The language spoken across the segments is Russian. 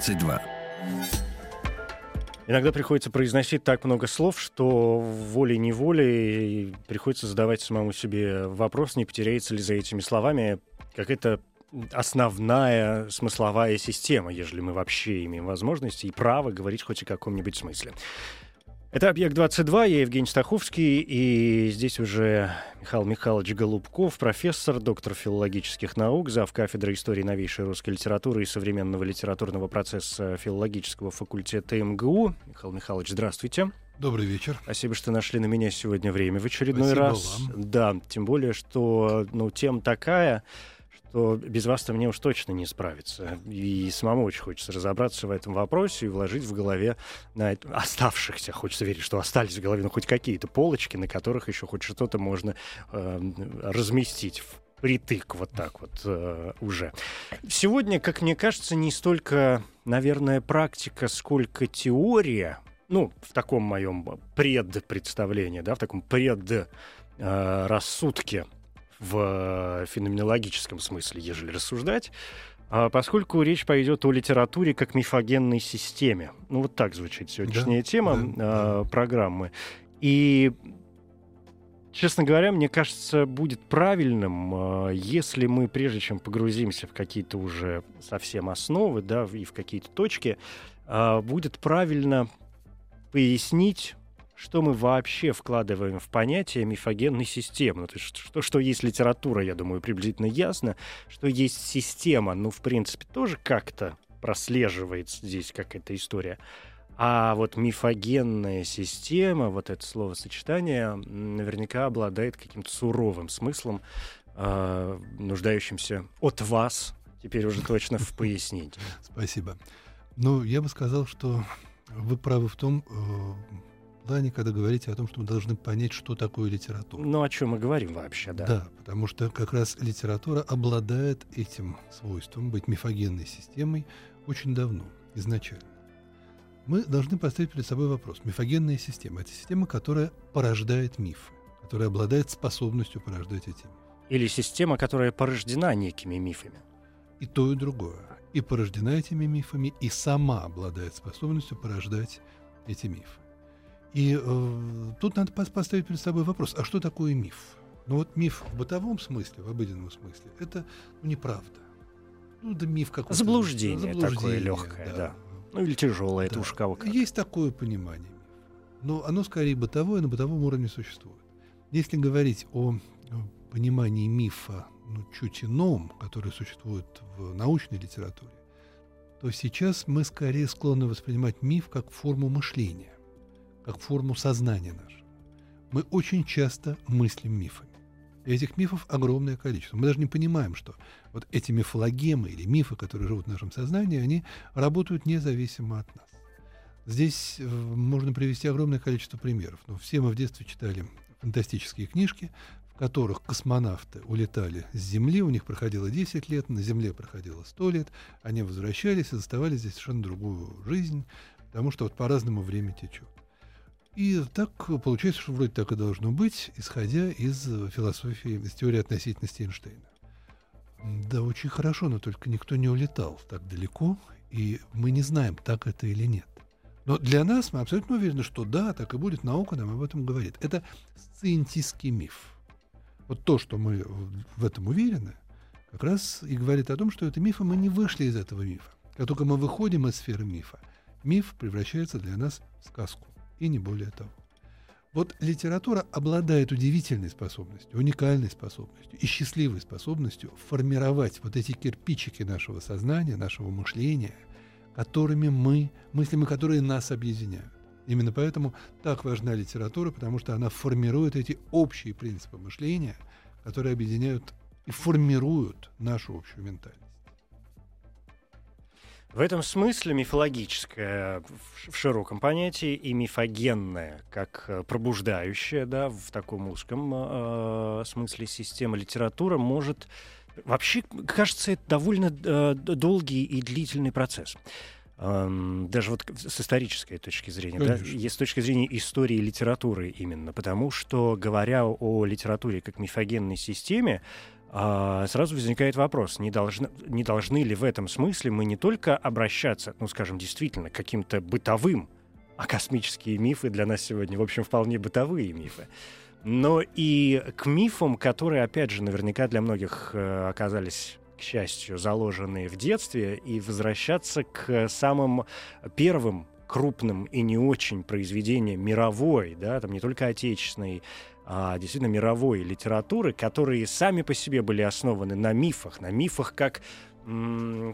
22. Иногда приходится произносить так много слов, что волей-неволей приходится задавать самому себе вопрос, не потеряется ли за этими словами какая-то основная смысловая система, ежели мы вообще имеем возможность и право говорить хоть о каком-нибудь смысле. Это «Объект-22», я Евгений Стаховский, и здесь уже Михаил Михайлович Голубков, профессор, доктор филологических наук, зав. кафедры истории новейшей русской литературы и современного литературного процесса филологического факультета МГУ. Михаил Михайлович, здравствуйте. Добрый вечер. Спасибо, что нашли на меня сегодня время в очередной Спасибо раз. вам. Да, тем более, что ну, тема такая, что без вас-то мне уж точно не справиться. И самому очень хочется разобраться в этом вопросе и вложить в голове на оставшихся, хочется верить, что остались в голове, ну, хоть какие-то полочки, на которых еще хоть что-то можно э, разместить впритык вот так вот э, уже. Сегодня, как мне кажется, не столько, наверное, практика, сколько теория, ну, в таком моем предпредставлении, да, в таком пред э, рассудке в феноменологическом смысле, ежели рассуждать, а, поскольку речь пойдет о литературе как мифогенной системе. Ну, вот так звучит сегодняшняя Да, тема да, а, программы. И, честно говоря, мне кажется, будет правильным, а, если мы, прежде чем погрузимся в какие-то уже совсем основы, да, и в какие-то точки, будет правильно пояснить, что мы вообще вкладываем в понятие мифогенной системы. Ну, То есть, что, что есть литература, я думаю, приблизительно ясно. Что есть система, ну, в принципе, тоже как-то прослеживается здесь какая-то история. А вот мифогенная система, вот это словосочетание, наверняка обладает каким-то суровым смыслом, а, нуждающимся от вас, теперь уже точно в пояснении. Спасибо. Ну, я бы сказал, что вы правы в том э, плане, когда говорите о том, что мы должны понять, что такое литература. Ну, о чем мы говорим вообще, да? Да, потому что как раз литература обладает этим свойством быть мифогенной системой очень давно, изначально. Мы должны поставить перед собой вопрос. Мифогенная система – это система, которая порождает мифы, которая обладает способностью порождать эти мифы. Или система, которая порождена некими мифами. И то, и другое. И порождена этими мифами, и сама обладает способностью порождать эти мифы. И э, тут надо пос- поставить перед собой вопрос, а что такое миф? Ну вот миф в бытовом смысле, в обыденном смысле, это ну, неправда. Ну да миф какой-то. Заблуждение такое заблуждение, легкое, да. Ну, или тяжелое, это Да. уж кого как. Есть такое понимание мифа. Но оно скорее бытовое, на бытовом уровне существует. Если говорить о понимании мифа ну, чуть ином, который существует в научной литературе, то сейчас мы скорее склонны воспринимать миф как форму мышления, как форму сознания нашего. Мы очень часто мыслим мифами. И этих мифов огромное количество. Мы даже не понимаем, что вот эти мифологемы или мифы, которые живут в нашем сознании, они работают независимо от нас. Здесь э, можно привести огромное количество примеров. Но все мы в детстве читали фантастические книжки, в которых космонавты улетали с Земли, у них проходило 10 лет, на Земле проходило 100 лет, они возвращались и заставали здесь совершенно другую жизнь, потому что вот по-разному время течет. И так получается, что вроде так и должно быть, исходя из э, философии, из теории относительности Эйнштейна. Да, очень хорошо, но только никто не улетал так далеко, и мы не знаем, так это или нет. Но для нас мы абсолютно уверены, что да, так и будет, наука нам об этом говорит. Это сциентистский миф. Вот то, что мы в- этом уверены, как раз и говорит о том, что это миф, и мы не вышли из этого мифа. Как только мы выходим из сферы мифа, миф превращается для нас в сказку, и не более того. Вот литература обладает удивительной способностью, уникальной способностью и счастливой способностью формировать вот эти кирпичики нашего сознания, нашего мышления, которыми мы, мыслями, которые нас объединяют. Именно поэтому так важна литература, потому что она формирует эти общие принципы мышления, которые объединяют и формируют нашу общую ментальность. В этом смысле мифологическое в широком понятии и мифогенное, как э, пробуждающая, да, в таком узком э, смысле система литература может... Вообще, кажется, это довольно э, долгий и длительный процесс. Эм, даже вот с исторической точки зрения, да, с точки зрения истории литературы именно, потому что, говоря о литературе как мифогенной системе, а, сразу возникает вопрос, не должны, не должны ли в этом смысле мы не только обращаться, ну, скажем, действительно, к каким-то бытовым, а космические мифы для нас сегодня, в общем, вполне бытовые мифы, но и к мифам, которые, опять же, наверняка для многих э, оказались к счастью, заложенные в детстве, и возвращаться к самым первым крупным и не очень произведениям мировой, да, там не только отечественной, а, действительно мировой литературы, которые сами по себе были основаны на мифах, на мифах как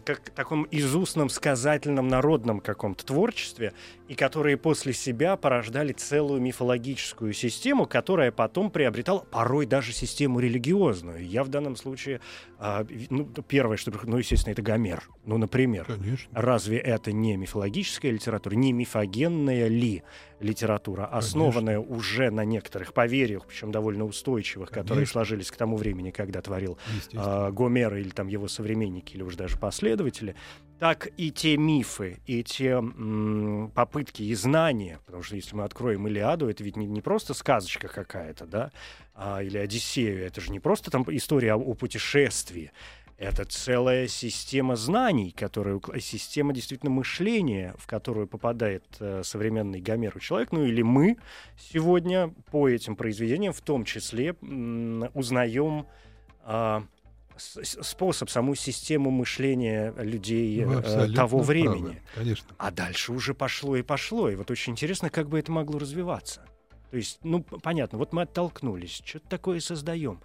как таком изустном, сказательном, народном каком-то творчестве, и которые после себя порождали целую мифологическую систему, которая потом приобретала порой даже систему религиозную. Я в данном случае, а, ну, первое, что, ну, естественно, это Гомер. Ну, например. Конечно. Разве это не мифологическая литература, не мифогенная ли литература, основанная Конечно. уже на некоторых поверьях, причем довольно устойчивых, Конечно. которые сложились к тому времени, когда творил э, Гомер или там его современники, или уже даже последователи, так и те мифы, и те м, попытки и знания, потому что если мы откроем Илиаду, это ведь не, не просто сказочка какая-то, да, а, или Одиссею, это же не просто там история о, о путешествии, это целая система знаний, которая, система действительно мышления, в которую попадает э, современный Гомер человек, ну или мы сегодня по этим произведениям в том числе м, узнаем э, способ, саму систему мышления людей ну, того времени. Правы, конечно. А дальше уже пошло и пошло. И вот очень интересно, как бы это могло развиваться. То есть, ну, понятно, вот мы оттолкнулись, что-то такое создаем.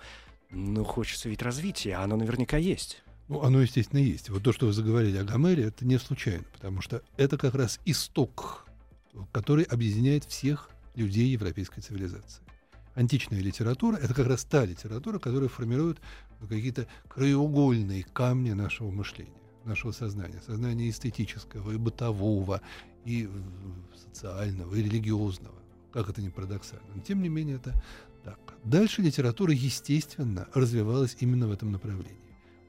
Ну, хочется ведь развития, а оно наверняка есть. Ну, оно, естественно, есть. Вот то, что вы заговорили о Гомере, это не случайно, потому что это как раз исток, который объединяет всех людей европейской цивилизации. Античная литература — это как раз та литература, которая формирует какие-то краеугольные камни нашего мышления, нашего сознания, сознания эстетического и бытового, и социального, и религиозного. Как это ни парадоксально. Но, тем не менее, это так. Дальше литература, естественно, развивалась именно в этом направлении.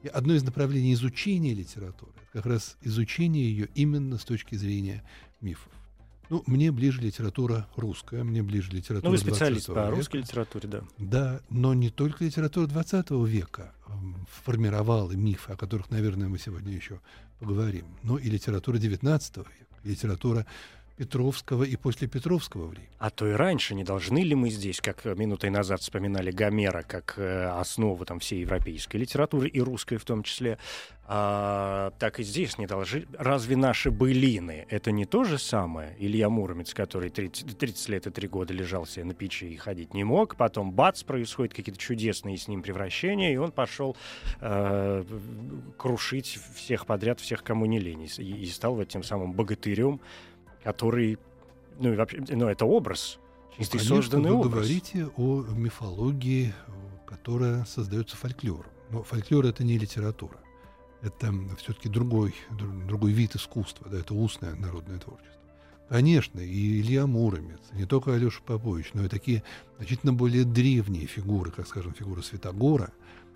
И одно из направлений изучения литературы – как раз изучение ее именно с точки зрения мифов. Ну, мне ближе литература русская, мне ближе литература Ну, вы специалист по века. русской литературе, да. Да, но не только литература 20 века формировала мифы, о которых, наверное, мы сегодня еще поговорим, но и литература 19 века, литература Петровского и после Петровского времени. А то и раньше не должны ли мы здесь, как минутой назад вспоминали Гомера, как э, основу там всей европейской литературы и русской в том числе, а, так и здесь не должны. Разве наши былины это не то же самое? Илья Муромец, который 30, 30 лет и 3 года лежал себе на печи и ходить не мог, потом бац, происходят какие-то чудесные с ним превращения, и он пошел э, крушить всех подряд, всех, кому не лень, и, и стал вот тем самым богатырем, который, ну, и вообще, ну, это образ, чистый Конечно, созданный вы образ. говорите о мифологии, которая создается фольклором. Но фольклор — это не литература. Это все-таки другой, другой вид искусства, да, это устное народное творчество. Конечно, и Илья Муромец, не только Алеша Попович, но и такие значительно более древние фигуры, как, скажем, фигура Святогора,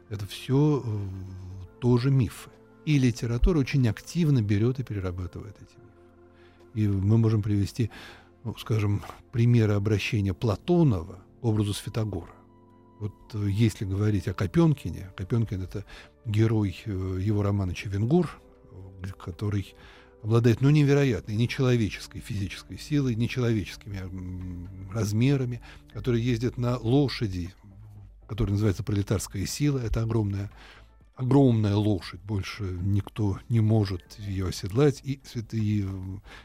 это все э, тоже мифы. И литература очень активно берет и перерабатывает эти мифы. И мы можем привести, ну, скажем, примеры обращения Платонова к образу Святогора. Вот э, если говорить о Копенкине, Копенкин — это герой э, его романа «Чевенгур», э, который обладает ну, невероятной, нечеловеческой физической силой, нечеловеческими размерами, который ездит на лошади, которая называется пролетарская сила. Это огромная огромная лошадь, больше никто не может ее оседлать, и, и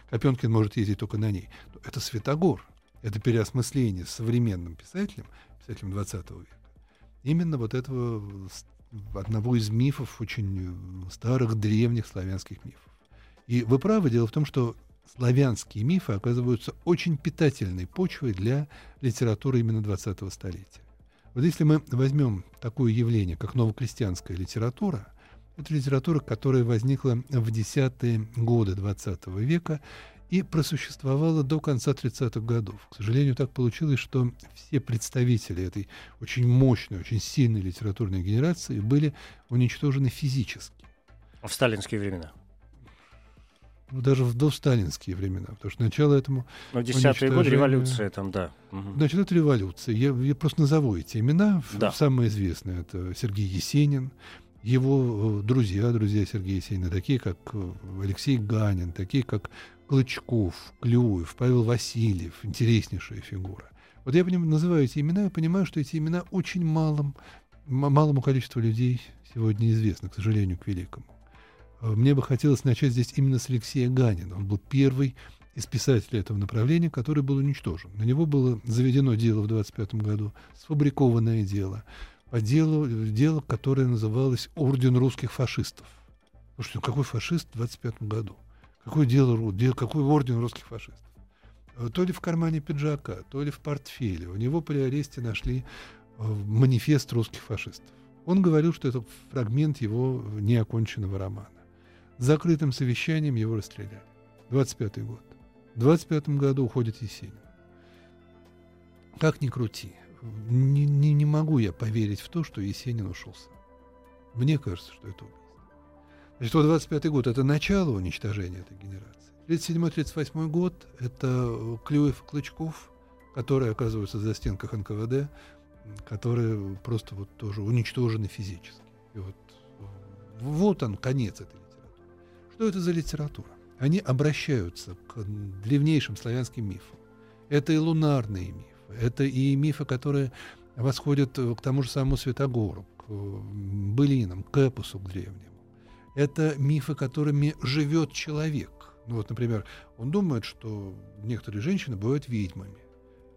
Копенкин может ездить только на ней. Это Святогор, это переосмысление современным писателем, писателем 20 века. Именно вот этого одного из мифов, очень старых, древних славянских мифов. И вы правы, дело в том, что славянские мифы оказываются очень питательной почвой для литературы именно 20-го столетия. Вот если мы возьмем такое явление, как новокрестьянская литература, это литература, которая возникла в десятые годы 20 века и просуществовала до конца 30-х годов. К сожалению, так получилось, что все представители этой очень мощной, очень сильной литературной генерации были уничтожены физически. В сталинские времена. Даже в досталинские времена, потому что начало этому... Ну, десятые годы революция там, да. Угу. Значит, это революция. Я, я просто назову эти имена. Да. Самые известные — это Сергей Есенин, его э, друзья, друзья Сергея Есенина, такие как э, Алексей Ганин, такие как Клычков, Клюев, Павел Васильев, интереснейшая фигура. Вот я называю эти имена, я понимаю, что эти имена очень малым, малому количеству людей сегодня известны, к сожалению, к великому. Э, мне бы хотелось начать здесь именно с Алексея Ганина. Он был первый из писателей этого направления, который был уничтожен. На него было заведено дело в 25 году, сфабрикованное дело, по делу, дело, которое называлось «Орден русских фашистов». Слушайте, ну какой фашист в 25 году? Какое дело, какой орден русских фашистов? Э, то ли в кармане пиджака, то ли в портфеле. У него при аресте нашли э, манифест русских фашистов. Он говорил, что это фрагмент его неоконченного романа. Закрытым совещанием его расстреляли. 25 год. В 25 году уходит Есенин. Как ни крути, не, не, не могу я поверить в то, что Есенин ушел сам. Мне кажется, что это убийство. Значит, вот 25 год – это начало уничтожения этой генерации. 37-38 год – это Клюев и Клычков, которые оказываются за стенках НКВД, которые просто вот тоже уничтожены физически. И вот, вот он, конец этой. Что это за литература? Они обращаются к древнейшим славянским мифам. Это и лунарные мифы, это и мифы, которые восходят к тому же самому Святогору, к былинам, к эпосу, к древним это мифы, которыми живет человек. Ну вот, например, он думает, что некоторые женщины бывают ведьмами.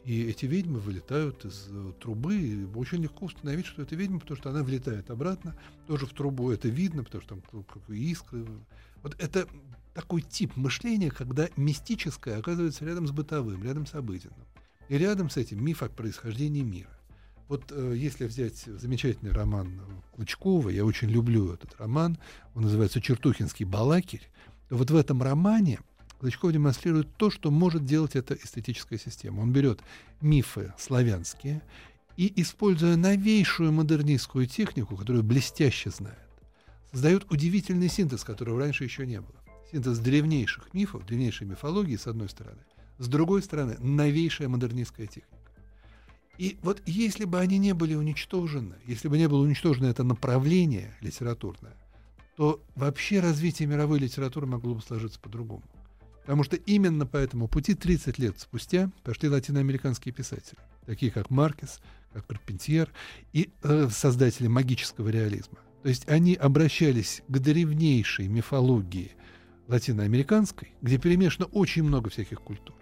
И эти ведьмы вылетают из э, трубы, и очень легко установить, что это ведьма, потому что она влетает обратно, тоже в трубу. Это видно, потому что там искры. Вот это такой тип мышления, когда мистическое оказывается рядом с бытовым, рядом с обыденным. И рядом с этим миф о происхождении мира. Вот э, если взять замечательный роман Клычкова, я очень люблю этот роман, он называется «Чертухинский балакирь», то вот в этом романе Клычков демонстрирует то, что может делать эта эстетическая система. Он берет мифы славянские и, используя новейшую модернистскую технику, которую блестяще знает, создает удивительный синтез, которого раньше еще не было. Синтез древнейших мифов, древнейшей мифологии, с одной стороны, с другой стороны, новейшая модернистская техника. И вот если бы они не были уничтожены, если бы не было уничтожено это направление литературное, то вообще развитие мировой литературы могло бы сложиться по-другому. Потому что именно по этому пути 30 лет спустя пошли латиноамериканские писатели, такие как Маркес, как Карпентьер и э, создатели магического реализма. То есть они обращались к древнейшей мифологии латиноамериканской, где перемешано очень много всяких культур,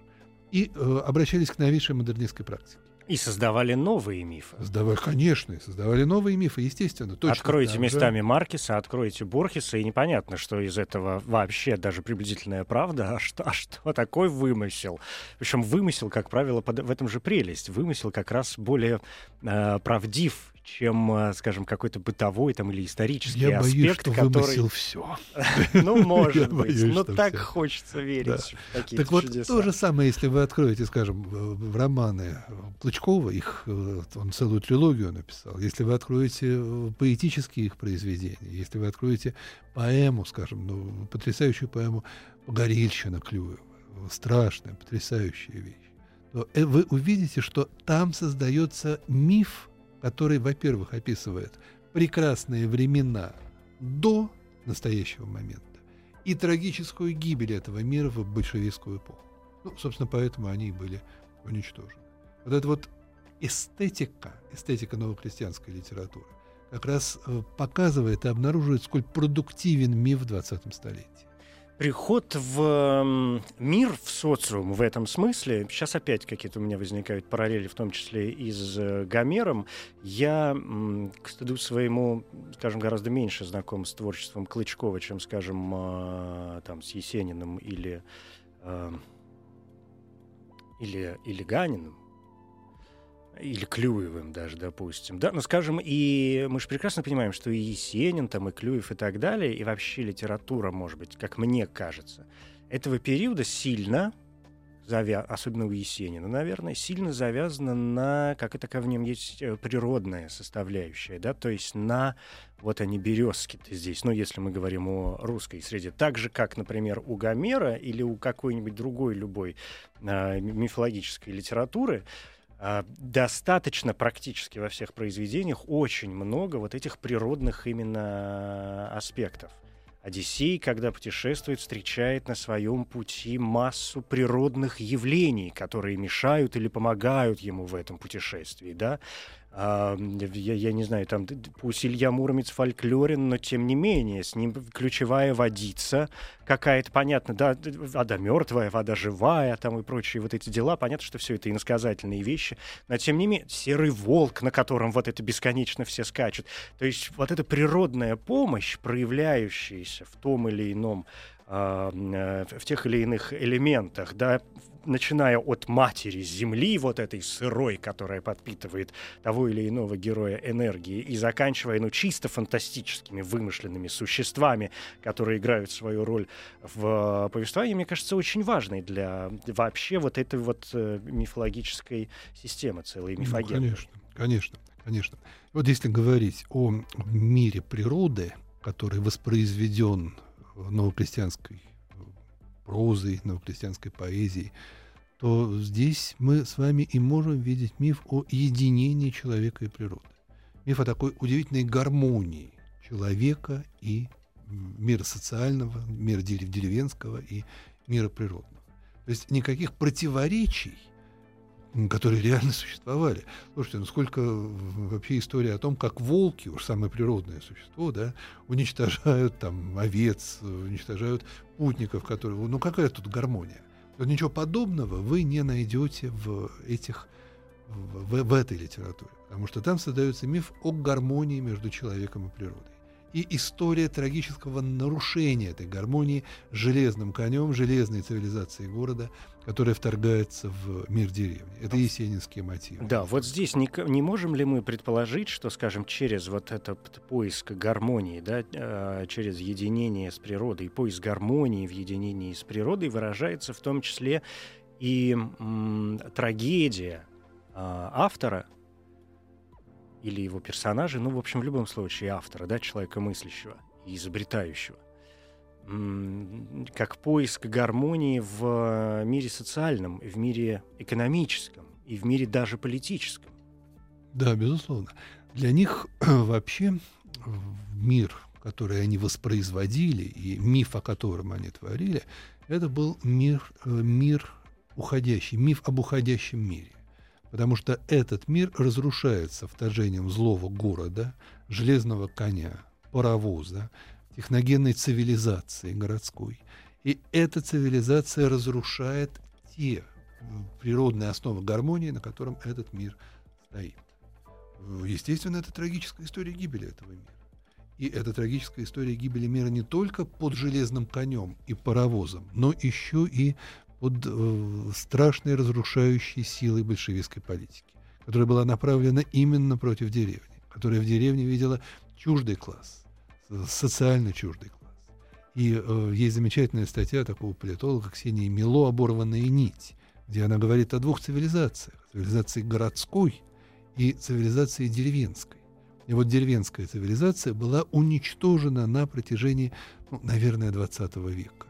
и э, обращались к новейшей модернистской практике. И создавали новые мифы. Создавали, конечно, создавали новые мифы, естественно. Точно откройте местами Маркиса, откройте Борхеса, и непонятно, что из этого вообще даже приблизительная правда, а что, а что такой вымысел. Причем вымысел, как правило, под, в этом же прелесть. Вымысел как раз более э, правдив, чем, э, скажем, какой-то бытовой там или исторический Я аспект, боюсь, что который... вымысел все. Ну, может быть. Но так хочется верить в такие Так вот, то же самое, если вы откроете, скажем, в романы Клычкова, их, э, он целую трилогию написал, если вы откроете э, поэтические их произведения, если вы откроете поэму, скажем, ну, потрясающую поэму «Горильщина» Клюева, страшная, потрясающая вещь, то вы увидите, что там создается миф который, во-первых, описывает прекрасные времена до настоящего момента и трагическую гибель этого мира в большевистскую эпоху. Ну, собственно, поэтому они и были уничтожены. Вот эта вот эстетика, эстетика новохристианской литературы, как раз э, показывает и обнаруживает, сколь продуктивен миф в 20 столетии приход в мир, в социум в этом смысле, сейчас опять какие-то у меня возникают параллели, в том числе и с э, Гомером, я, к стыду своему, скажем, гораздо меньше знаком с творчеством Клычкова, чем, скажем, а, там, с Есениным или э, или, или Ганиным, или Клюевым даже, допустим. Да, ну, скажем, и мы же прекрасно понимаем, что и Есенин, там, и Клюев, и так далее, и вообще литература, может быть, как мне кажется, этого периода сильно завя... особенно у Есенина, наверное, сильно завязана на, как это в нем есть э, природная составляющая, да, то есть на вот они березки-то здесь, ну, если мы говорим о русской среде, так же, как, например, у Гомера или у какой-нибудь другой любой э, мифологической литературы, э, достаточно практически во всех произведениях очень много вот этих природных именно аспектов. Одиссей, когда путешествует, встречает на своем пути массу природных явлений, которые мешают или помогают ему в этом путешествии, да. А, я, я не знаю, там пусть Илья Муромец фольклорен, но тем не менее, с ним ключевая водица какая-то, понятно, да, вода мертвая, вода живая, там и прочие вот эти дела, понятно, что все это иносказательные вещи, но тем не менее, серый волк, на котором вот это бесконечно все скачут, то есть вот эта природная помощь, проявляющаяся в том или ином э, в тех или иных элементах, да, начиная от матери Земли, вот этой сырой, которая подпитывает того или иного героя энергии, и заканчивая, ну, чисто фантастическими вымышленными существами, которые играют свою роль в повествовании, мне кажется, очень важной для вообще вот этой вот э, мифологической системы, целой мифогенной. Ну, конечно, конечно, конечно. Вот если говорить о мире природы, который воспроизведен новокрестьянской прозой, новокрестьянской поэзией, то здесь мы с вами и можем видеть миф о единении человека и природы. Миф о такой удивительной гармонии человека и мира социального, мира деревенского и мира природного. То есть никаких противоречий, которые реально существовали. Слушайте, ну вообще история о том, как волки, уж самое природное существо, да, уничтожают там овец, уничтожают путников, которые... Ну какая тут гармония? Но ничего подобного вы не найдете в этих в, в, в этой литературе, потому что там создается миф о гармонии между человеком и природой и история трагического нарушения этой гармонии железным конем, железной цивилизацией города, которая вторгается в мир деревни. Это есенинские мотивы. Да, вот здесь не, не можем ли мы предположить, что, скажем, через вот этот поиск гармонии, да, э, через единение с природой, поиск гармонии в единении с природой выражается в том числе и м, трагедия э, автора, или его персонажи, ну, в общем, в любом случае автора, да, человека мыслящего и изобретающего, как поиск гармонии в мире социальном, в мире экономическом и в мире даже политическом. Да, безусловно. Для них вообще мир, который они воспроизводили, и миф, о котором они творили, это был мир, э, мир уходящий, миф об уходящем мире потому что этот мир разрушается вторжением злого города, железного коня, паровоза, техногенной цивилизации городской. И эта цивилизация разрушает те э, природные основы гармонии, на котором этот мир стоит. Естественно, это трагическая история гибели этого мира. И это трагическая история гибели мира не только под железным конем и паровозом, но еще и под э, страшной разрушающей силой большевистской политики, которая была направлена именно против деревни, которая в деревне видела чуждый класс, социально чуждый класс. И э, есть замечательная статья такого политолога Ксении Мило «Оборванная нить», где она говорит о двух цивилизациях. Цивилизации городской и цивилизации деревенской. И вот деревенская цивилизация была уничтожена на протяжении, ну, наверное, 20 века.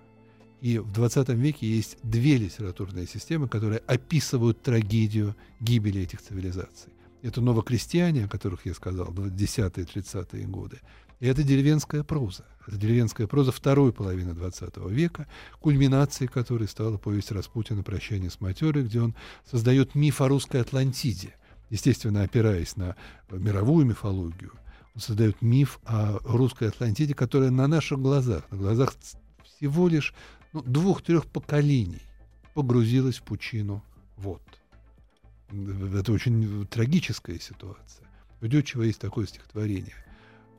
И в 20 веке есть две литературные системы, которые описывают трагедию гибели этих цивилизаций. Это новокрестьяне, о которых я сказал, 10-е, 30-е годы. И это деревенская проза. Это деревенская проза второй половины 20 века, кульминацией которой стала повесть Распутина «Прощание с матерой», где он создает миф о русской Атлантиде, естественно, опираясь на мировую мифологию. Он создает миф о русской Атлантиде, которая на наших глазах, на глазах всего лишь ну, двух-трех поколений погрузилась в пучину вот. Это очень трагическая ситуация. У Дючева есть такое стихотворение.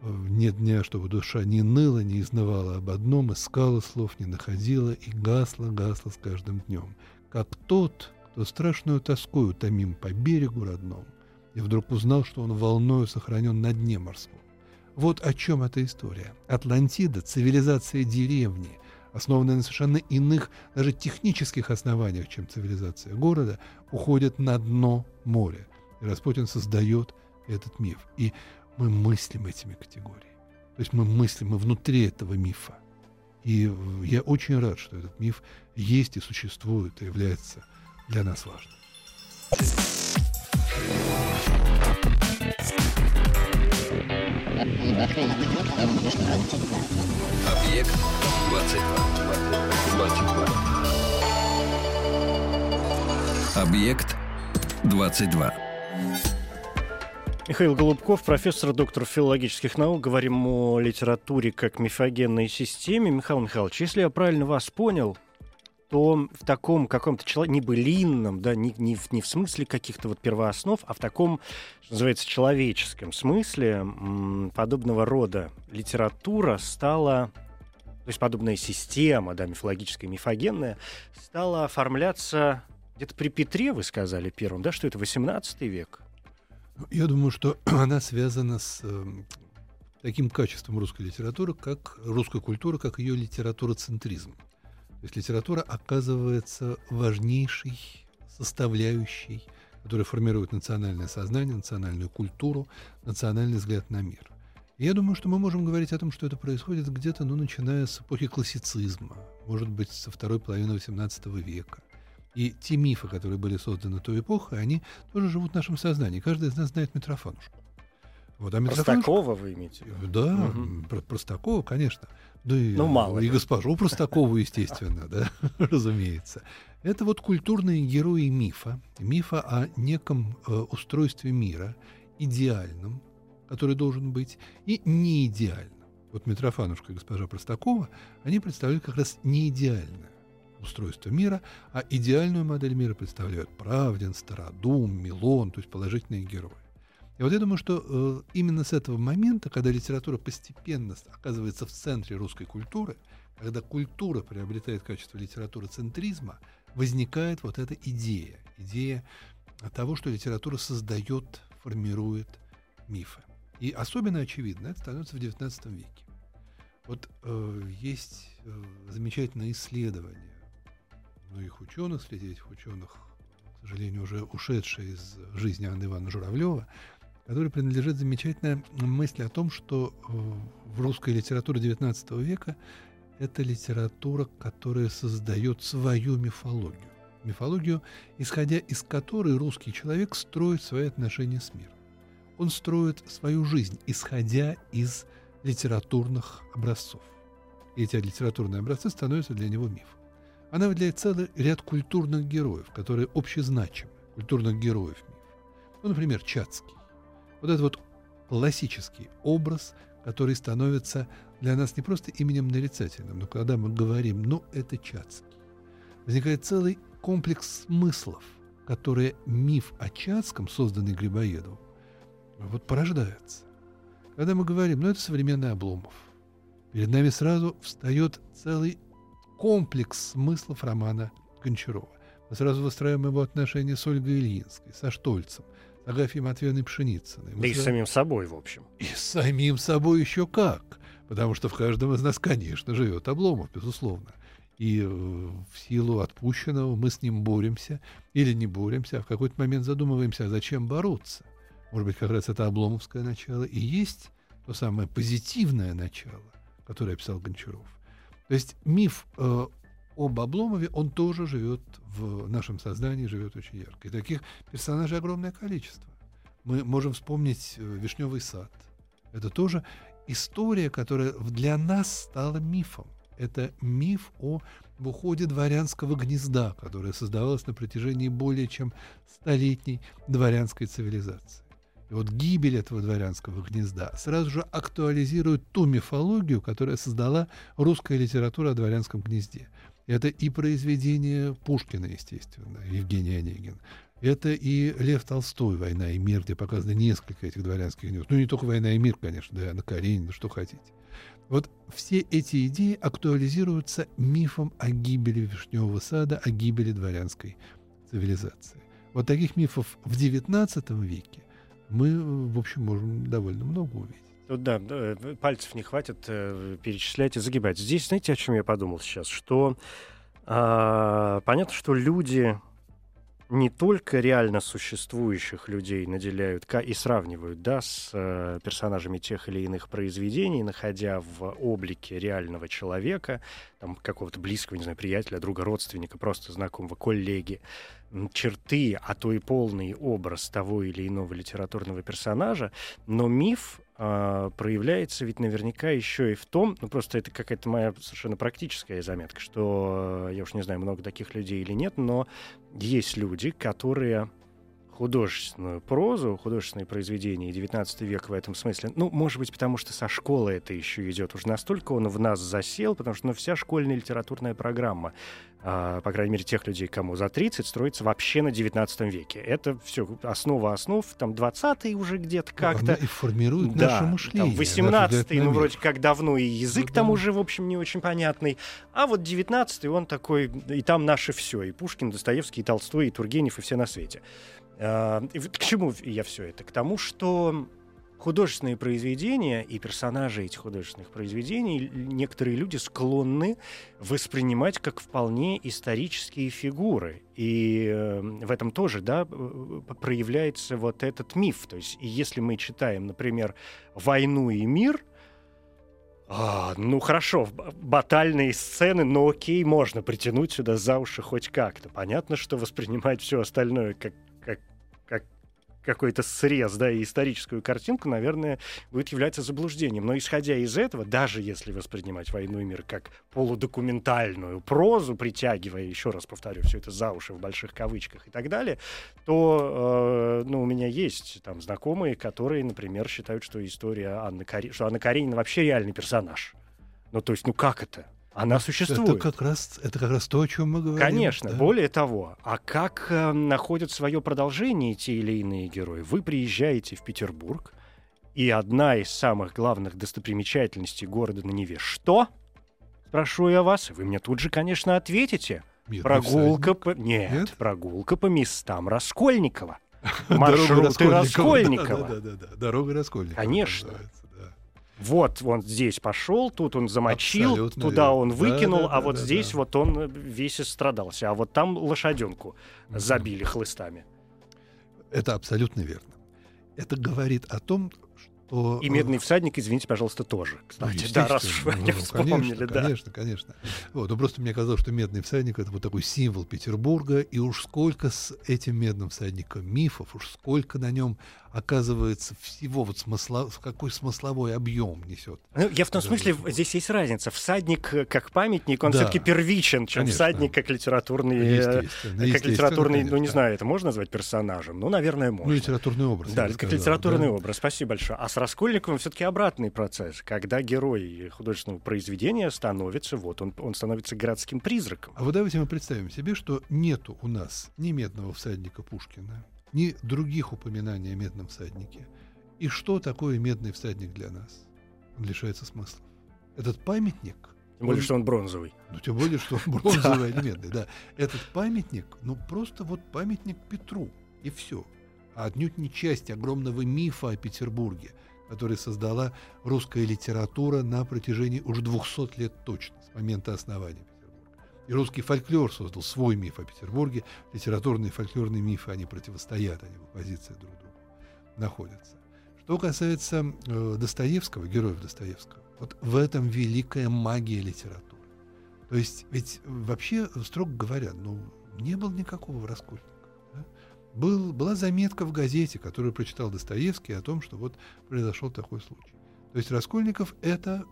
Нет дня, чтобы душа не ныла, не изнывала об одном, искала слов, не находила и гасла, гасла с каждым днем. Как тот, кто страшную тоскою томим по берегу родному, и вдруг узнал, что он волною сохранен на дне морском. Вот о чем эта история. Атлантида, цивилизация деревни, основанная на совершенно иных, даже технических основаниях, чем цивилизация города, уходит на дно моря. И Распутин создает этот миф. И мы мыслим этими категориями. То есть мы мыслим, мы внутри этого мифа. И я очень рад, что этот миф есть и существует, и является для нас важным. Объект 22. 22. Объект 22. Михаил Голубков, профессор, доктор филологических наук. Говорим о литературе как мифогенной системе. Михаил Михайлович, если я правильно вас понял, то в таком каком-то человек, не былинном, да, не, не, в, не в смысле каких-то вот первооснов, а в таком, что называется, человеческом смысле подобного рода литература стала, то есть подобная система, да, мифологическая, мифогенная, стала оформляться где-то при Петре, вы сказали первым, да, что это 18 век? Я думаю, что она связана с э, таким качеством русской литературы, как русской культуры, как ее литературоцентризм. То есть литература оказывается важнейшей составляющей, которая формирует национальное сознание, национальную культуру, национальный взгляд на мир. Я думаю, что мы можем говорить о том, что это происходит где-то, ну, начиная с эпохи классицизма, может быть, со второй половины XVIII века. И те мифы, которые были созданы той эпохой, они тоже живут в нашем сознании. Каждый из нас знает Митрофанушку. Вот, а. Простакова вы имеете? Да, угу. про Простакова, конечно. Да и, ну, мало. И госпожу Простакову, естественно, да, разумеется. Это вот культурные герои мифа. Мифа о неком э, устройстве мира, идеальном, который должен быть, и неидеальном. Вот Митрофанушка и госпожа Простакова, они представляют как раз неидеальное устройство мира, а идеальную модель мира представляют Правдин, Стародум, Милон, то есть положительные герои. И вот я думаю, что э, именно с этого момента, когда литература постепенно оказывается в центре русской культуры, когда культура приобретает качество литературы центризма, возникает вот эта идея, идея того, что литература создает, формирует мифы. И особенно очевидно это становится в XIX веке. Вот э, есть э, замечательное исследование многих ученых, среди этих ученых, к сожалению, уже ушедшие из жизни Анны Ивановны Журавлева, которой принадлежит замечательная мысль о том, что э, в русской литературе XIX века это литература, которая создает свою мифологию. Мифологию, исходя из которой русский человек строит свои отношения с миром. Он строит свою жизнь, исходя из литературных образцов. И эти литературные образцы становятся для него мифом. Она выделяет целый ряд культурных героев, которые общезначимы, культурных героев мифа. Ну, например, Чацкий. Вот этот вот классический образ, который становится для нас не просто именем нарицательным, но когда мы говорим «ну, это Чацкий», возникает целый комплекс смыслов, которые миф о Чацком, созданный Грибоедовым, вот порождается. Когда мы говорим «ну, это современный Обломов», перед нами сразу встает целый комплекс смыслов романа Гончарова. Мы сразу выстраиваем его отношения с Ольгой Ильинской, со Штольцем, с Агафьей Матвеевной Пшеницыной. Мы да и с самим собой, в общем. И с самим собой еще как. Потому что в каждом из нас, конечно, живет Обломов, безусловно. И в силу отпущенного мы с ним боремся или не боремся, а в какой-то момент задумываемся, а зачем бороться. Может быть, как раз это обломовское начало и есть то самое позитивное начало, которое описал Гончаров. То есть миф э, об Обломове, он тоже живет в нашем сознании, живет очень ярко. И таких персонажей огромное количество. Мы можем вспомнить э, «Вишневый сад». Это тоже история, которая для нас стала мифом. Это миф о в уходе дворянского гнезда, которое создавалось на протяжении более чем столетней дворянской цивилизации. И вот гибель этого дворянского гнезда сразу же актуализирует ту мифологию, которая создала русская литература о дворянском гнезде. Это и произведение Пушкина, естественно, Евгений Онегин. Это и Лев Толстой «Война и мир», где показано несколько этих дворянских гнезд. Ну, не только «Война и мир», конечно, да, на Каренина, что хотите. Вот все эти идеи актуализируются мифом о гибели Вишневого сада, о гибели дворянской цивилизации. Вот таких мифов в XIX веке мы, в общем, можем довольно много увидеть. Тут да, пальцев не хватит э, перечислять и загибать. Здесь, знаете, о чем я подумал сейчас? Что э, понятно, что люди не только реально существующих людей наделяют и сравнивают да, с э, персонажами тех или иных произведений, находя в облике реального человека, там, какого-то близкого, не знаю, приятеля, друга, родственника, просто знакомого, коллеги, черты, а то и полный образ того или иного литературного персонажа, но миф э, проявляется ведь наверняка еще и в том, ну просто это какая-то моя совершенно практическая заметка, что я уж не знаю, много таких людей или нет, но есть люди, которые художественную прозу, художественные произведения, 19 век в этом смысле, ну, может быть, потому что со школы это еще идет, уже настолько он в нас засел, потому что ну, вся школьная литературная программа, а, по крайней мере, тех людей, кому за 30, строится вообще на 19 веке. Это все основа основ, там 20-й уже где-то как-то. и формирует да, наше мышление. Там 18-й, ну, вроде как давно, и язык ну, там да. уже, в общем, не очень понятный. А вот 19-й, он такой, и там наше все, и Пушкин, Достоевский, и Толстой, и Тургенев, и все на свете. А, к чему я все это? К тому, что художественные произведения и персонажи этих художественных произведений некоторые люди склонны воспринимать как вполне исторические фигуры. И э, в этом тоже да, проявляется вот этот миф. То есть, если мы читаем, например, «Войну и мир», а, ну хорошо, батальные сцены, но окей, можно притянуть сюда за уши хоть как-то. Понятно, что воспринимать все остальное как какой-то срез, да, и историческую картинку, наверное, будет являться заблуждением. Но исходя из этого, даже если воспринимать «Войну и мир» как полудокументальную прозу, притягивая, еще раз повторю, все это за уши в больших кавычках и так далее, то, э, ну, у меня есть там знакомые, которые, например, считают, что история Анны Каренина, что Анна Каренина вообще реальный персонаж. Ну, то есть, ну как это? Она существует. Это как раз, это как раз то, о чем мы говорим. Конечно. Да? Более того, а как э, находят свое продолжение те или иные герои? Вы приезжаете в Петербург, и одна из самых главных достопримечательностей города на Неве что? Спрошу я вас, вы мне тут же, конечно, ответите. Нет, прогулка по... Нет, Нет, прогулка по местам Раскольникова. Маршруты Раскольникова. Да, да, да, да. Дорога Раскольникова. Конечно вот он здесь пошел, тут он замочил, Абсолютно туда верно. он выкинул, да, да, а вот да, здесь да. вот он весь истрадался, а вот там лошаденку mm-hmm. забили хлыстами. Это абсолютно верно. Это говорит о том, что... И «Медный всадник», извините, пожалуйста, тоже, кстати. Ну, да, раз уж вы ну, вспомнили, конечно, да. Конечно, конечно. Вот, ну, просто мне казалось, что «Медный всадник» — это вот такой символ Петербурга, и уж сколько с этим «Медным всадником» мифов, уж сколько на нем оказывается всего вот смысла, какой смысловой объем несет. Ну, я в том смысле, здесь есть разница. Всадник э, как памятник, он да. все-таки первичен, чем конечно. всадник как литературный, э, естественно, как литературный, конечно. ну не знаю, это можно назвать персонажем? Ну, наверное, можно. Ну, литературный образ. Да, как сказал, литературный да? образ. Спасибо большое. А с Раскольниковым все-таки обратный процесс, когда герой художественного произведения становится, вот он, он становится городским призраком. А вот давайте мы представим себе, что нету у нас ни медного всадника Пушкина, ни других упоминаний о медном всаднике. И что такое медный всадник для нас? Он лишается смысла. Этот памятник... Тем более, он, что он бронзовый. Ну, тем более, что он бронзовый, а не медный, да. Этот памятник, ну, просто вот памятник Петру, и все. А отнюдь не часть огромного мифа о Петербурге, который создала русская литература на протяжении уж 200 лет точно, с момента основания. И русский фольклор создал свой миф о Петербурге. Литературные и фольклорные мифы, они противостоят, они в оппозиции друг другу находятся. Что касается э, Достоевского, героев Достоевского, вот в этом великая магия литературы. То есть, ведь вообще, строго говоря, ну, не было никакого раскольника. Да? Был, была заметка в газете, которую прочитал Достоевский о том, что вот произошел такой случай. То есть Раскольников это,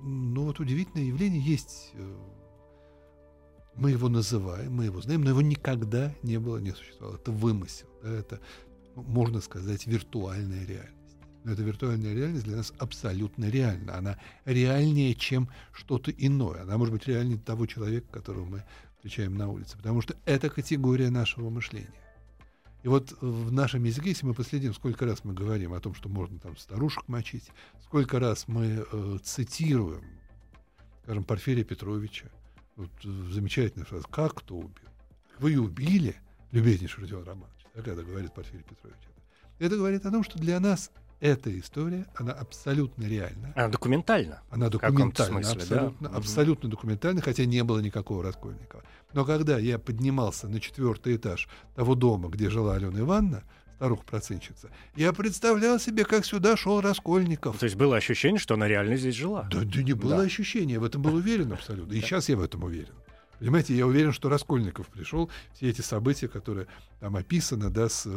ну вот удивительное явление, есть э, мы его называем, мы его знаем, но его никогда не было, не существовало. Это вымысел, да, это, ну, можно сказать, виртуальная реальность. Но эта виртуальная реальность для нас абсолютно реальна. Она реальнее, чем что-то иное. Она может быть реальнее того человека, которого мы встречаем на улице. Потому что это категория нашего мышления. И вот в нашем языке, если мы последим, сколько раз мы говорим о том, что можно там старушек мочить, сколько раз мы э, цитируем, скажем, Порфирия Петровича, вот, э, замечательная фраза «Как кто убил?» Вы убили, любезнейший Родион Романович, да, когда говорит Порфирий Петрович. Это. это говорит о том, что для нас эта история, она абсолютно реальна. Она документальна. Она документальна, смысле, абсолютно, да? абсолютно документальна, хотя не было никакого Раскольникова. Но когда я поднимался на четвертый этаж того дома, где жила Алена Ивановна, старуха-процентщица, я представлял себе, как сюда шел Раскольников. То есть было ощущение, что она реально здесь жила? Да, да не было да. ощущения, в этом был уверен абсолютно. И сейчас я в этом уверен. Понимаете, я уверен, что Раскольников пришел, все эти события, которые там описаны, да, с,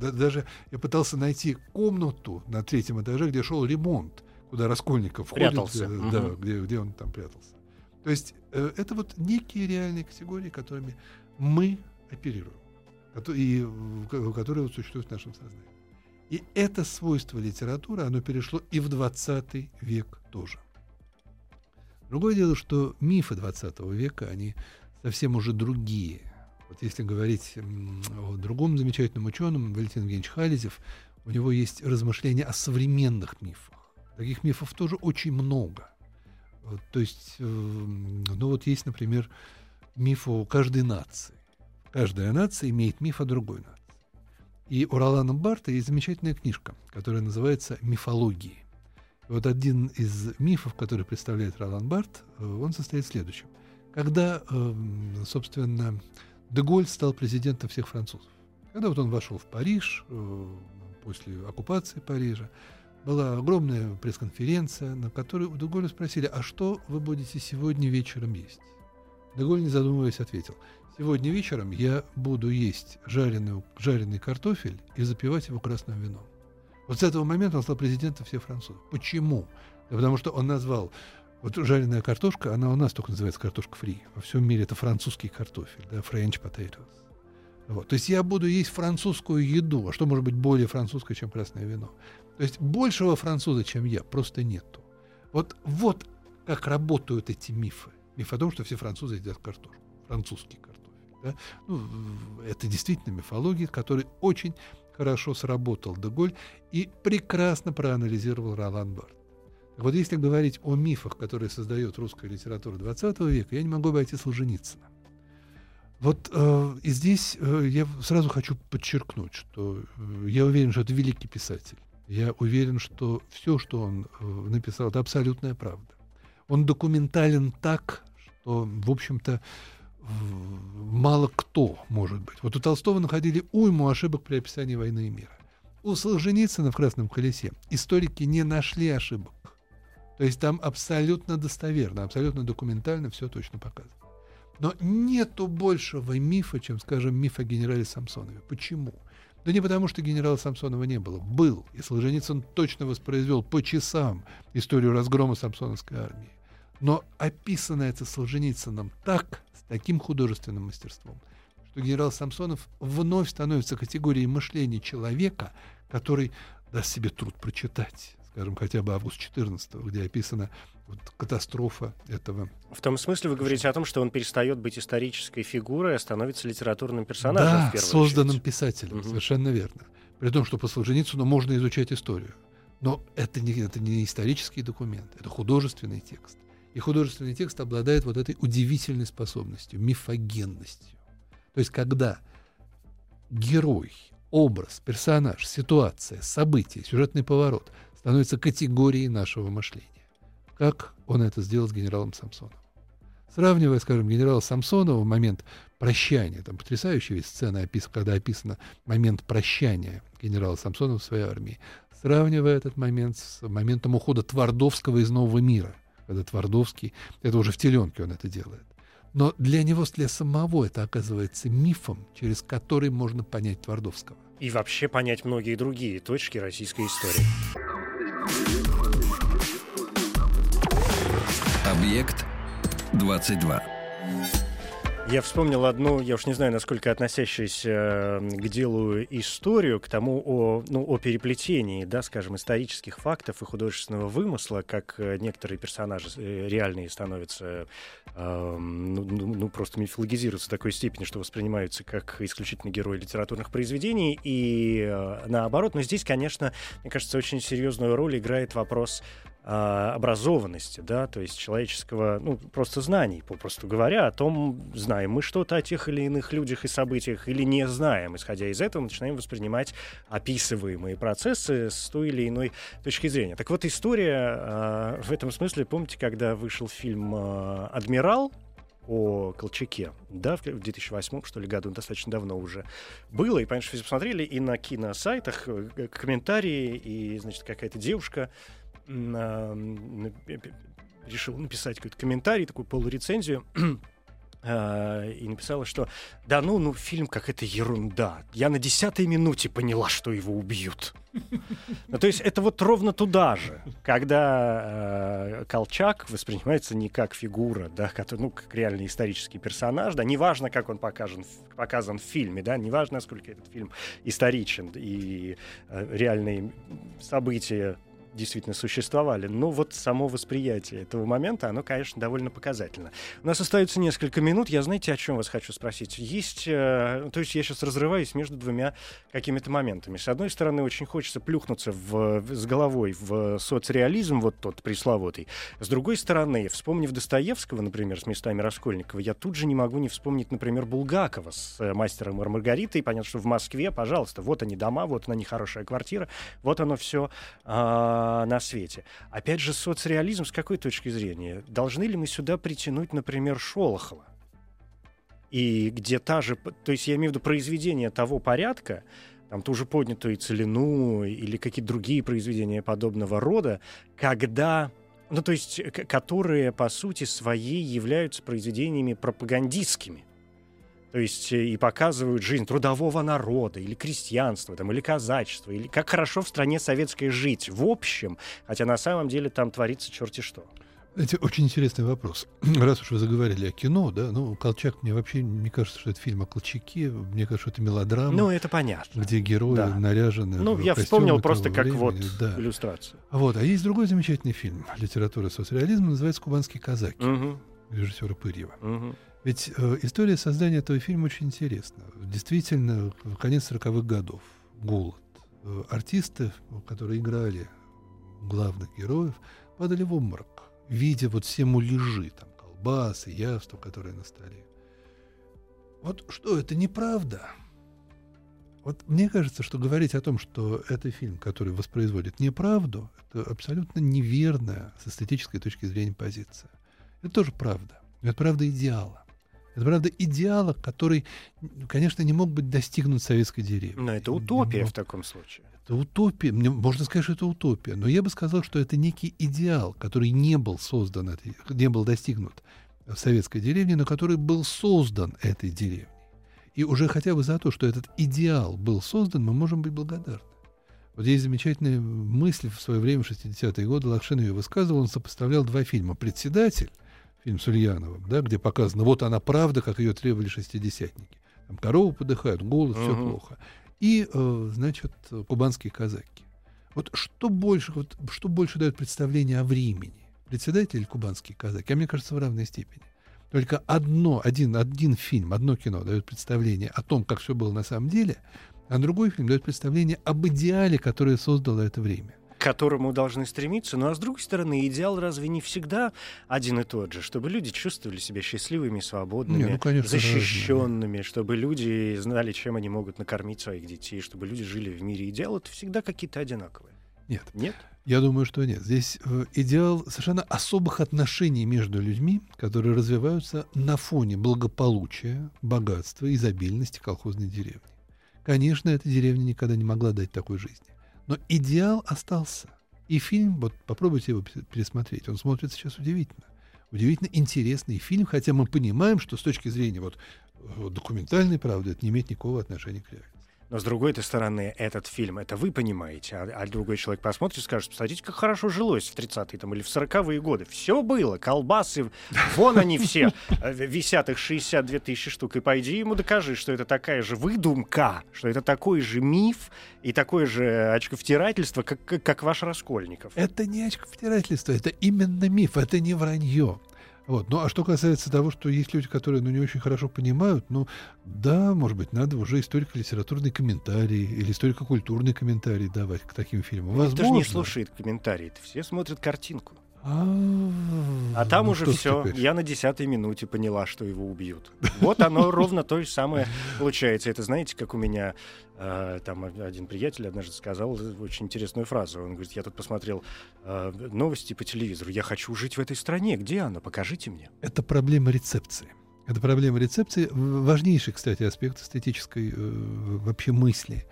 да, даже я пытался найти комнату на третьем этаже, где шел ремонт, куда Раскольников прятался. ходит, да, угу. где, где он там прятался. То есть э, это вот некие реальные категории, которыми мы оперируем, и которые вот существуют в нашем сознании. И это свойство литературы, оно перешло и в 20 век тоже. Другое дело, что мифы 20 века, они совсем уже другие. Вот если говорить о другом замечательном ученом, Валентин Евгеньевич Хализев, у него есть размышления о современных мифах. Таких мифов тоже очень много. То есть, э, ну вот есть, например, миф о каждой нации. Каждая нация имеет миф о другой нации. И у Ролана Барта есть замечательная книжка, которая называется «Мифологии». Вот один из мифов, который представляет Ролан Барт, э, он состоит в следующем. Когда, эм, собственно, Деголь стал президентом всех французов, когда вот он вошел в Париж э, после оккупации Парижа, была огромная пресс-конференция, на которой у Деголя спросили, а что вы будете сегодня вечером есть? Деголь, не задумываясь, ответил, сегодня вечером я буду есть жареный, жареный картофель и запивать его красным вином. Вот с этого момента он стал президентом всех французов. Почему? Да потому что он назвал вот жареная картошка, она у нас только называется картошка фри. Во всем мире это французский картофель, да, French potatoes. Вот. То есть я буду есть французскую еду. А что может быть более французское, чем красное вино? То есть большего француза, чем я, просто нету. Вот, вот как работают эти мифы. Миф о том, что все французы едят картошку. Французский картофель. Да? Ну, это действительно мифология, которая очень хорошо сработал Деголь и прекрасно проанализировал Ролан Барт. Вот если говорить о мифах, которые создает русская литература XX века, я не могу обойти Солженицына. Вот э, и здесь э, я сразу хочу подчеркнуть, что э, я уверен, что это великий писатель. Я уверен, что все, что он э, написал, это абсолютная правда. Он документален так, что, в общем-то, мало кто может быть. Вот у Толстого находили уйму ошибок при описании войны и мира. У Солженицына в «Красном колесе» историки не нашли ошибок. То есть там абсолютно достоверно, абсолютно документально все точно показано. Но нету большего мифа, чем, скажем, миф о генерале Самсонове. Почему? Да не потому, что генерала Самсонова не было. Был. И Солженицын точно воспроизвел по часам историю разгрома Самсоновской армии. Но описано это Солженицыным так, таким художественным мастерством, что генерал Самсонов вновь становится категорией мышления человека, который даст себе труд прочитать, скажем, хотя бы август 14 где описана вот катастрофа этого. В том смысле вы говорите о том, что он перестает быть исторической фигурой, а становится литературным персонажем. Да, в созданным очередь. писателем, угу. совершенно верно. При том, что по Солженицыну можно изучать историю. Но это не, это не исторический документ, это художественный текст. И художественный текст обладает вот этой удивительной способностью, мифогенностью. То есть когда герой, образ, персонаж, ситуация, событие, сюжетный поворот становится категорией нашего мышления. Как он это сделал с генералом Самсоновым. Сравнивая, скажем, генерала Самсонова в момент прощания, там потрясающая ведь сцена, когда описано момент прощания генерала Самсонова в своей армии, сравнивая этот момент с моментом ухода Твардовского из Нового мира, когда Твардовский, это уже в теленке он это делает. Но для него, для самого это оказывается мифом, через который можно понять Твардовского. И вообще понять многие другие точки российской истории. Объект 22. Я вспомнил одну, я уж не знаю, насколько относящуюся к делу историю, к тому о, ну, о переплетении, да, скажем, исторических фактов и художественного вымысла, как э, некоторые персонажи э, реальные становятся, э, ну, ну, просто мифологизируются в такой степени, что воспринимаются как исключительно герои литературных произведений, и э, наоборот. Но здесь, конечно, мне кажется, очень серьезную роль играет вопрос образованности, да, то есть человеческого, ну, просто знаний, попросту говоря, о том, знаем мы что-то о тех или иных людях и событиях или не знаем. Исходя из этого, начинаем воспринимать описываемые процессы с той или иной точки зрения. Так вот, история э, в этом смысле, помните, когда вышел фильм э, «Адмирал», о Колчаке, да, в 2008 что ли году, достаточно давно уже было, и, понятно, все посмотрели, и на киносайтах э, комментарии, и, значит, какая-то девушка решил написать какой-то комментарий, такую полурецензию, а, и написала, что да ну, ну фильм как это ерунда. Я на десятой минуте поняла, что его убьют. Ну, то есть это вот ровно туда же, когда э, Колчак воспринимается не как фигура, да, который, ну, как реальный исторический персонаж, да, неважно, как он покажен, показан в фильме, да, неважно, насколько этот фильм историчен и э, реальные события действительно существовали. Но вот само восприятие этого момента, оно, конечно, довольно показательно. У нас остается несколько минут. Я, знаете, о чем вас хочу спросить? Есть... Э, то есть я сейчас разрываюсь между двумя какими-то моментами. С одной стороны, очень хочется плюхнуться в, с головой в соцреализм, вот тот пресловутый. С другой стороны, вспомнив Достоевского, например, с местами Раскольникова, я тут же не могу не вспомнить, например, Булгакова с э, «Мастером и Маргаритой». Понятно, что в Москве, пожалуйста, вот они дома, вот она нехорошая квартира, вот оно все... А, на свете. Опять же, соцреализм с какой точки зрения? Должны ли мы сюда притянуть, например, Шолохова? И где та же... То есть я имею в виду произведение того порядка, там ту же поднятую целину или какие-то другие произведения подобного рода, когда ну, то есть, которые, по сути, своей являются произведениями пропагандистскими. То есть э, и показывают жизнь трудового народа, или крестьянства, там, или казачества, или как хорошо в стране советской жить в общем, хотя на самом деле там творится черти что. Это очень интересный вопрос. Раз уж вы заговорили о кино, да, ну, Колчак мне вообще не кажется, что это фильм о Колчаке, мне кажется, что это мелодрама. Ну, это понятно. Где герои да. наряжены Ну, я вспомнил просто как времени. вот да. иллюстрацию. Вот, а есть другой замечательный фильм литературы соцреализма, называется «Кубанские казаки» угу. режиссера Пырьева. Угу. Ведь э, история создания этого фильма очень интересна. Действительно, в конец 40-х годов, голод. Э, артисты, которые играли главных героев, падали в обморок, видя вот все муляжи, там, колбасы, явства, которые на столе. Вот что, это неправда? Вот мне кажется, что говорить о том, что это фильм, который воспроизводит неправду, это абсолютно неверная с эстетической точки зрения позиция. Это тоже правда. Это правда идеала. Это, правда, идеала, который, конечно, не мог быть достигнут советской деревне. Но это утопия в таком случае. Это утопия. Мне, можно сказать, что это утопия. Но я бы сказал, что это некий идеал, который не был создан, не был достигнут в советской деревне, но который был создан этой деревней. И уже хотя бы за то, что этот идеал был создан, мы можем быть благодарны. Вот есть замечательная мысль в свое время, в 60-е годы, Лакшин ее высказывал, он сопоставлял два фильма «Председатель» фильм с Ульяновым, да, где показано, вот она правда, как ее требовали шестидесятники. Там коровы подыхают, голод, uh-huh. все плохо. И, э, значит, кубанские казаки. Вот что больше, вот, что больше дает представление о времени? Председатель или кубанские казаки? А мне кажется, в равной степени. Только одно, один, один фильм, одно кино дает представление о том, как все было на самом деле, а другой фильм дает представление об идеале, которое создало это время которому должны стремиться. Ну а с другой стороны, идеал разве не всегда один и тот же? Чтобы люди чувствовали себя счастливыми, свободными, не, ну, конечно, защищенными, разные. чтобы люди знали, чем они могут накормить своих детей, чтобы люди жили в мире. Идеал это всегда какие-то одинаковые. Нет. Нет? Я думаю, что нет. Здесь э, идеал совершенно особых отношений между людьми, которые развиваются на фоне благополучия, богатства, изобильности колхозной деревни. Конечно, эта деревня никогда не могла дать такой жизни. Но идеал остался. И фильм, вот попробуйте его пересмотреть, он смотрится сейчас удивительно. Удивительно интересный фильм, хотя мы понимаем, что с точки зрения вот, э, документальной правды это не имеет никакого отношения к реальности. Но с другой стороны, этот фильм, это вы понимаете, а, а другой человек посмотрит и скажет, посмотрите, как хорошо жилось в 30-е там, или в 40-е годы. Все было, колбасы, вон они все, э, висят их 62 тысячи штук. И пойди ему докажи, что это такая же выдумка, что это такой же миф и такое же очковтирательство, как, как, как ваш Раскольников. Это не очковтирательство, это именно миф, это не вранье. Вот. Ну, а что касается того, что есть люди, которые ну, не очень хорошо понимают, ну, да, может быть, надо уже историко-литературный комментарий или историко-культурный комментарий давать к таким фильмам. Возможно. Никто же не слушает комментарии, все смотрят картинку. А, а там ну, уже все. Я на десятой минуте поняла, что его убьют. Вот оно ровно то же самое получается. Это знаете, как у меня э, там один приятель однажды сказал очень интересную фразу. Он говорит: я тут посмотрел э, новости по телевизору. Я хочу жить в этой стране. Где она? Покажите мне. Это проблема рецепции. Это проблема рецепции. Важнейший, кстати, аспект эстетической э, вообще мысли.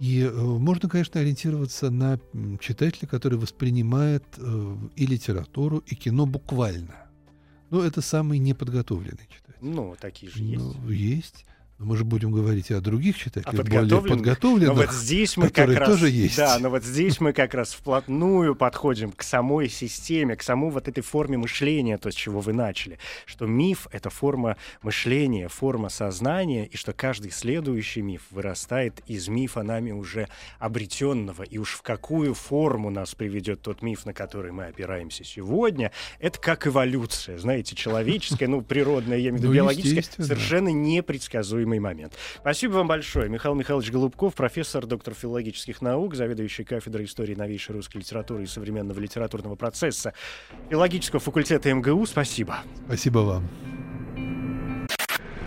И э, можно, конечно, ориентироваться на читателя, который воспринимает э, и литературу, и кино буквально. Но это самый неподготовленный читатель. Ну, такие же есть. Ну, есть. Но мы же будем говорить о других читателях, а более подготовленных, но вот здесь мы как раз, тоже есть. Да, но вот здесь мы как раз вплотную подходим к самой системе, к самой вот этой форме мышления, то, с чего вы начали. Что миф — это форма мышления, форма сознания, и что каждый следующий миф вырастает из мифа нами уже обретенного. И уж в какую форму нас приведет тот миф, на который мы опираемся сегодня, это как эволюция, знаете, человеческая, ну, природная, я имею в виду ну, биологическая, совершенно непредсказуемая любимый момент. Спасибо вам большое. Михаил Михайлович Голубков, профессор, доктор филологических наук, заведующий кафедрой истории новейшей русской литературы и современного литературного процесса филологического факультета МГУ. Спасибо. Спасибо вам.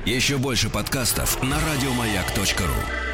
Еще больше подкастов на радиомаяк.ру